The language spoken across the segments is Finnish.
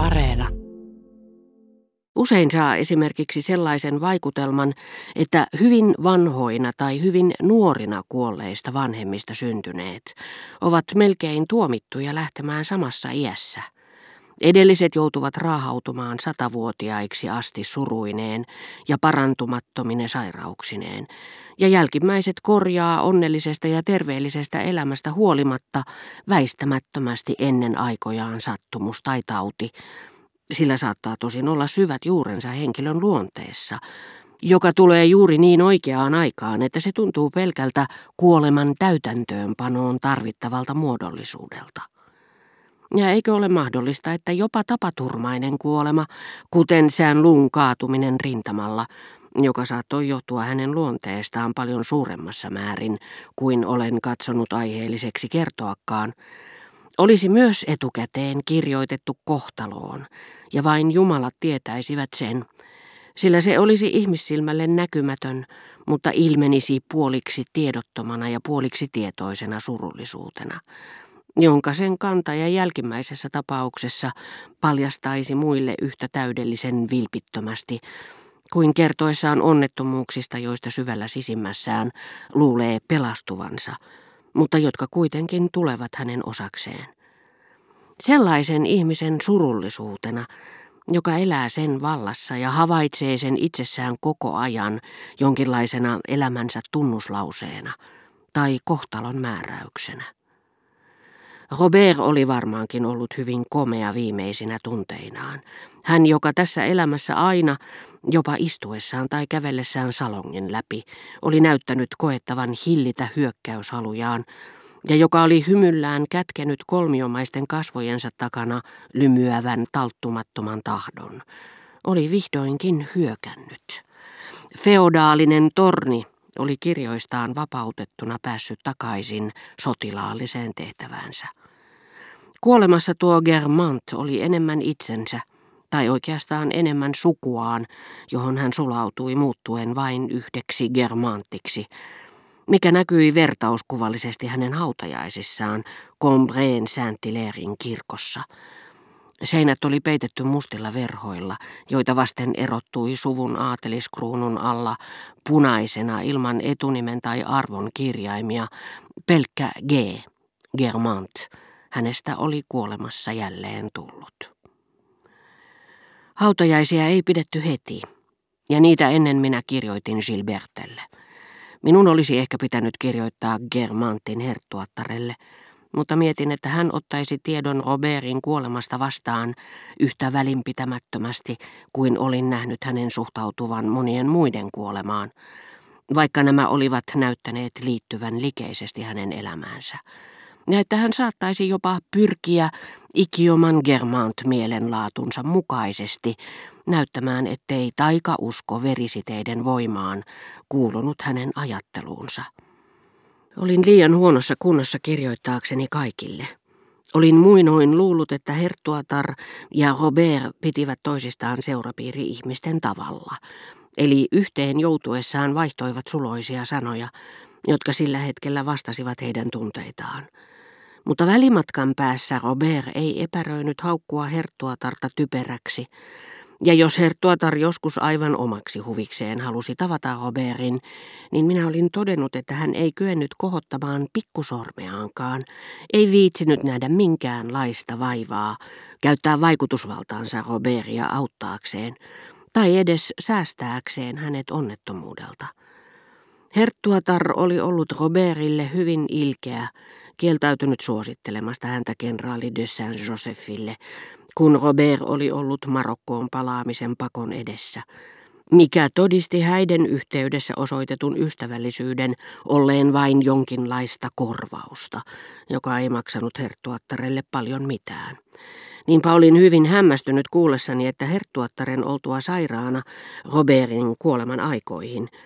Areena. Usein saa esimerkiksi sellaisen vaikutelman, että hyvin vanhoina tai hyvin nuorina kuolleista vanhemmista syntyneet ovat melkein tuomittuja lähtemään samassa iässä. Edelliset joutuvat raahautumaan satavuotiaiksi asti suruineen ja parantumattomine sairauksineen, ja jälkimmäiset korjaa onnellisesta ja terveellisestä elämästä huolimatta väistämättömästi ennen aikojaan sattumus tai tauti, sillä saattaa tosin olla syvät juurensa henkilön luonteessa, joka tulee juuri niin oikeaan aikaan, että se tuntuu pelkältä kuoleman täytäntöönpanoon tarvittavalta muodollisuudelta. Ja eikö ole mahdollista, että jopa tapaturmainen kuolema, kuten sään luun kaatuminen rintamalla, joka saattoi johtua hänen luonteestaan paljon suuremmassa määrin kuin olen katsonut aiheelliseksi kertoakaan, olisi myös etukäteen kirjoitettu kohtaloon, ja vain Jumalat tietäisivät sen, sillä se olisi ihmissilmälle näkymätön, mutta ilmenisi puoliksi tiedottomana ja puoliksi tietoisena surullisuutena, jonka sen kantaja jälkimmäisessä tapauksessa paljastaisi muille yhtä täydellisen vilpittömästi, kuin kertoessaan onnettomuuksista, joista syvällä sisimmässään luulee pelastuvansa, mutta jotka kuitenkin tulevat hänen osakseen. Sellaisen ihmisen surullisuutena, joka elää sen vallassa ja havaitsee sen itsessään koko ajan jonkinlaisena elämänsä tunnuslauseena tai kohtalon määräyksenä. Robert oli varmaankin ollut hyvin komea viimeisinä tunteinaan. Hän, joka tässä elämässä aina, jopa istuessaan tai kävellessään salongin läpi, oli näyttänyt koettavan hillitä hyökkäyshalujaan, ja joka oli hymyllään kätkenyt kolmiomaisten kasvojensa takana lymyävän talttumattoman tahdon, oli vihdoinkin hyökännyt. Feodaalinen torni oli kirjoistaan vapautettuna päässyt takaisin sotilaalliseen tehtäväänsä. Kuolemassa tuo Germant oli enemmän itsensä, tai oikeastaan enemmän sukuaan, johon hän sulautui muuttuen vain yhdeksi Germantiksi, mikä näkyi vertauskuvallisesti hänen hautajaisissaan Combreen Saint-Hilairin kirkossa. Seinät oli peitetty mustilla verhoilla, joita vasten erottui suvun aateliskruunun alla punaisena ilman etunimen tai arvon kirjaimia pelkkä G, Germant. Hänestä oli kuolemassa jälleen tullut. Hautajaisia ei pidetty heti, ja niitä ennen minä kirjoitin Gilbertelle. Minun olisi ehkä pitänyt kirjoittaa Germantin herttuattarelle, mutta mietin, että hän ottaisi tiedon Robertin kuolemasta vastaan yhtä välinpitämättömästi kuin olin nähnyt hänen suhtautuvan monien muiden kuolemaan, vaikka nämä olivat näyttäneet liittyvän likeisesti hänen elämäänsä ja että hän saattaisi jopa pyrkiä ikioman Germant mielenlaatunsa mukaisesti näyttämään, ettei taikausko verisiteiden voimaan kuulunut hänen ajatteluunsa. Olin liian huonossa kunnossa kirjoittaakseni kaikille. Olin muinoin luullut, että Herttuatar ja Robert pitivät toisistaan seurapiiri-ihmisten tavalla, eli yhteen joutuessaan vaihtoivat suloisia sanoja, jotka sillä hetkellä vastasivat heidän tunteitaan. Mutta välimatkan päässä Robert ei epäröinyt haukkua Herttuatarta typeräksi, ja jos Herttuatar joskus aivan omaksi huvikseen halusi tavata Robertin, niin minä olin todennut, että hän ei kyennyt kohottamaan pikkusormeaankaan, ei viitsinyt nähdä minkäänlaista vaivaa, käyttää vaikutusvaltaansa Robertia auttaakseen, tai edes säästääkseen hänet onnettomuudelta. Herttuatar oli ollut Robertille hyvin ilkeä, kieltäytynyt suosittelemasta häntä kenraali de Saint-Josephille, kun Robert oli ollut Marokkoon palaamisen pakon edessä, mikä todisti häiden yhteydessä osoitetun ystävällisyyden olleen vain jonkinlaista korvausta, joka ei maksanut herttuattarelle paljon mitään. Niinpä olin hyvin hämmästynyt kuullessani, että herttuattaren oltua sairaana Robertin kuoleman aikoihin –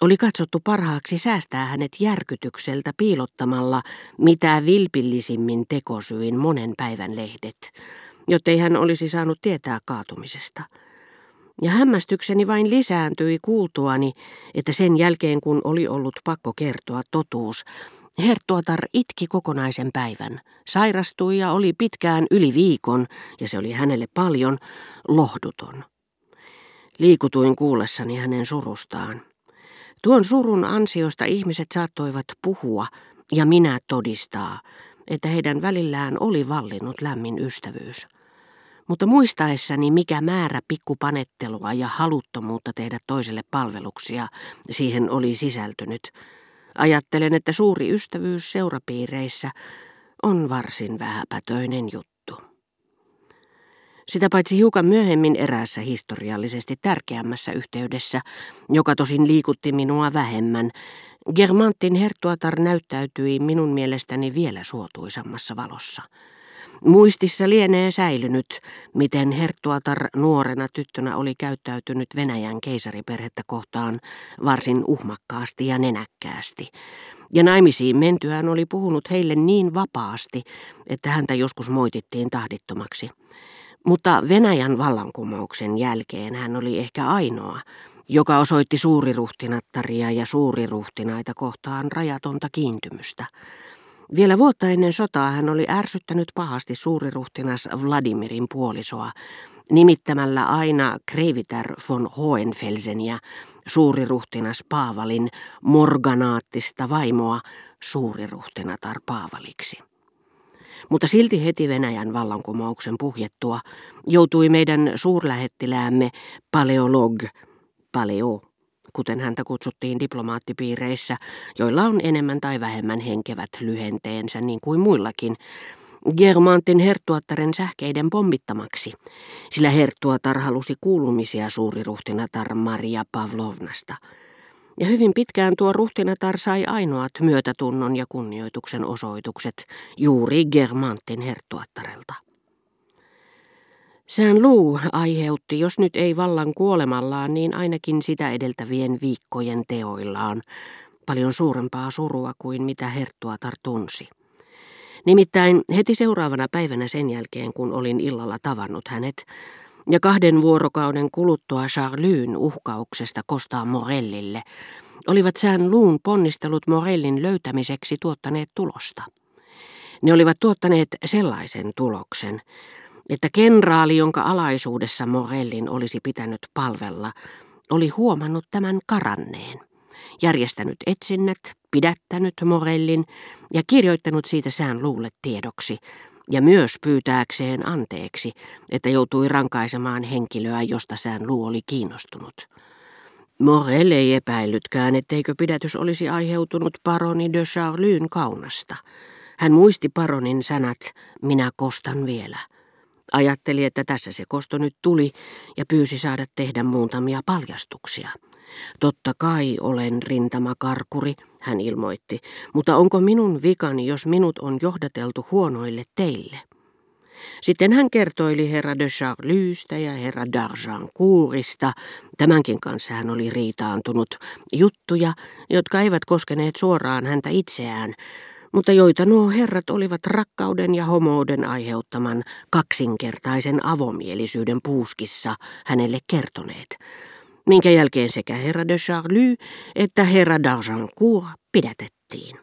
oli katsottu parhaaksi säästää hänet järkytykseltä piilottamalla mitä vilpillisimmin tekosyin monen päivän lehdet, jottei hän olisi saanut tietää kaatumisesta. Ja hämmästykseni vain lisääntyi kuultuani, että sen jälkeen kun oli ollut pakko kertoa totuus, Herttuatar itki kokonaisen päivän, sairastui ja oli pitkään yli viikon, ja se oli hänelle paljon, lohduton. Liikutuin kuullessani hänen surustaan. Tuon surun ansiosta ihmiset saattoivat puhua ja minä todistaa, että heidän välillään oli vallinnut lämmin ystävyys. Mutta muistaessani, mikä määrä pikkupanettelua ja haluttomuutta tehdä toiselle palveluksia siihen oli sisältynyt, ajattelen, että suuri ystävyys seurapiireissä on varsin vähäpätöinen juttu. Sitä paitsi hiukan myöhemmin eräässä historiallisesti tärkeämmässä yhteydessä, joka tosin liikutti minua vähemmän, Germantin herttuatar näyttäytyi minun mielestäni vielä suotuisammassa valossa. Muistissa lienee säilynyt, miten herttuatar nuorena tyttönä oli käyttäytynyt Venäjän keisariperhettä kohtaan varsin uhmakkaasti ja nenäkkäästi. Ja naimisiin mentyään oli puhunut heille niin vapaasti, että häntä joskus moitittiin tahdittomaksi. Mutta Venäjän vallankumouksen jälkeen hän oli ehkä ainoa, joka osoitti suuriruhtinattaria ja suuriruhtinaita kohtaan rajatonta kiintymystä. Vielä vuotta ennen sotaa hän oli ärsyttänyt pahasti suuriruhtinas Vladimirin puolisoa, nimittämällä aina Kreviter von Hohenfelsenia, suuriruhtinas Paavalin morganaattista vaimoa suuriruhtinatar Paavaliksi. Mutta silti heti Venäjän vallankumouksen puhjettua joutui meidän suurlähettiläämme paleolog, paleo, kuten häntä kutsuttiin diplomaattipiireissä, joilla on enemmän tai vähemmän henkevät lyhenteensä niin kuin muillakin, Germantin herttuattaren sähkeiden pommittamaksi, sillä herttuatar halusi kuulumisia suuriruhtinatar Maria Pavlovnasta. Ja hyvin pitkään tuo ruhtinatar sai ainoat myötätunnon ja kunnioituksen osoitukset juuri Germantin herttuattarelta. Sään luu aiheutti, jos nyt ei vallan kuolemallaan, niin ainakin sitä edeltävien viikkojen teoillaan paljon suurempaa surua kuin mitä Herttuatar tunsi. Nimittäin heti seuraavana päivänä sen jälkeen, kun olin illalla tavannut hänet, ja kahden vuorokauden kuluttua Charlyn uhkauksesta kostaa Morellille, olivat sään luun ponnistelut Morellin löytämiseksi tuottaneet tulosta. Ne olivat tuottaneet sellaisen tuloksen, että kenraali, jonka alaisuudessa Morellin olisi pitänyt palvella, oli huomannut tämän karanneen, järjestänyt etsinnät, pidättänyt Morellin ja kirjoittanut siitä sään luulle tiedoksi, ja myös pyytääkseen anteeksi, että joutui rankaisemaan henkilöä, josta sään luu oli kiinnostunut. Morel ei epäillytkään, etteikö pidätys olisi aiheutunut paroni de Charlyn kaunasta. Hän muisti paronin sanat, minä kostan vielä – Ajatteli, että tässä se kosto nyt tuli ja pyysi saada tehdä muutamia paljastuksia. Totta kai olen rintamakarkuri, hän ilmoitti, mutta onko minun vikani, jos minut on johdateltu huonoille teille? Sitten hän kertoili herra de Charlystä ja herra d'Argencourista, tämänkin kanssa hän oli riitaantunut, juttuja, jotka eivät koskeneet suoraan häntä itseään, mutta joita nuo herrat olivat rakkauden ja homouden aiheuttaman kaksinkertaisen avomielisyyden puuskissa hänelle kertoneet, minkä jälkeen sekä herra de Charlie että herra d'Argencourt pidätettiin.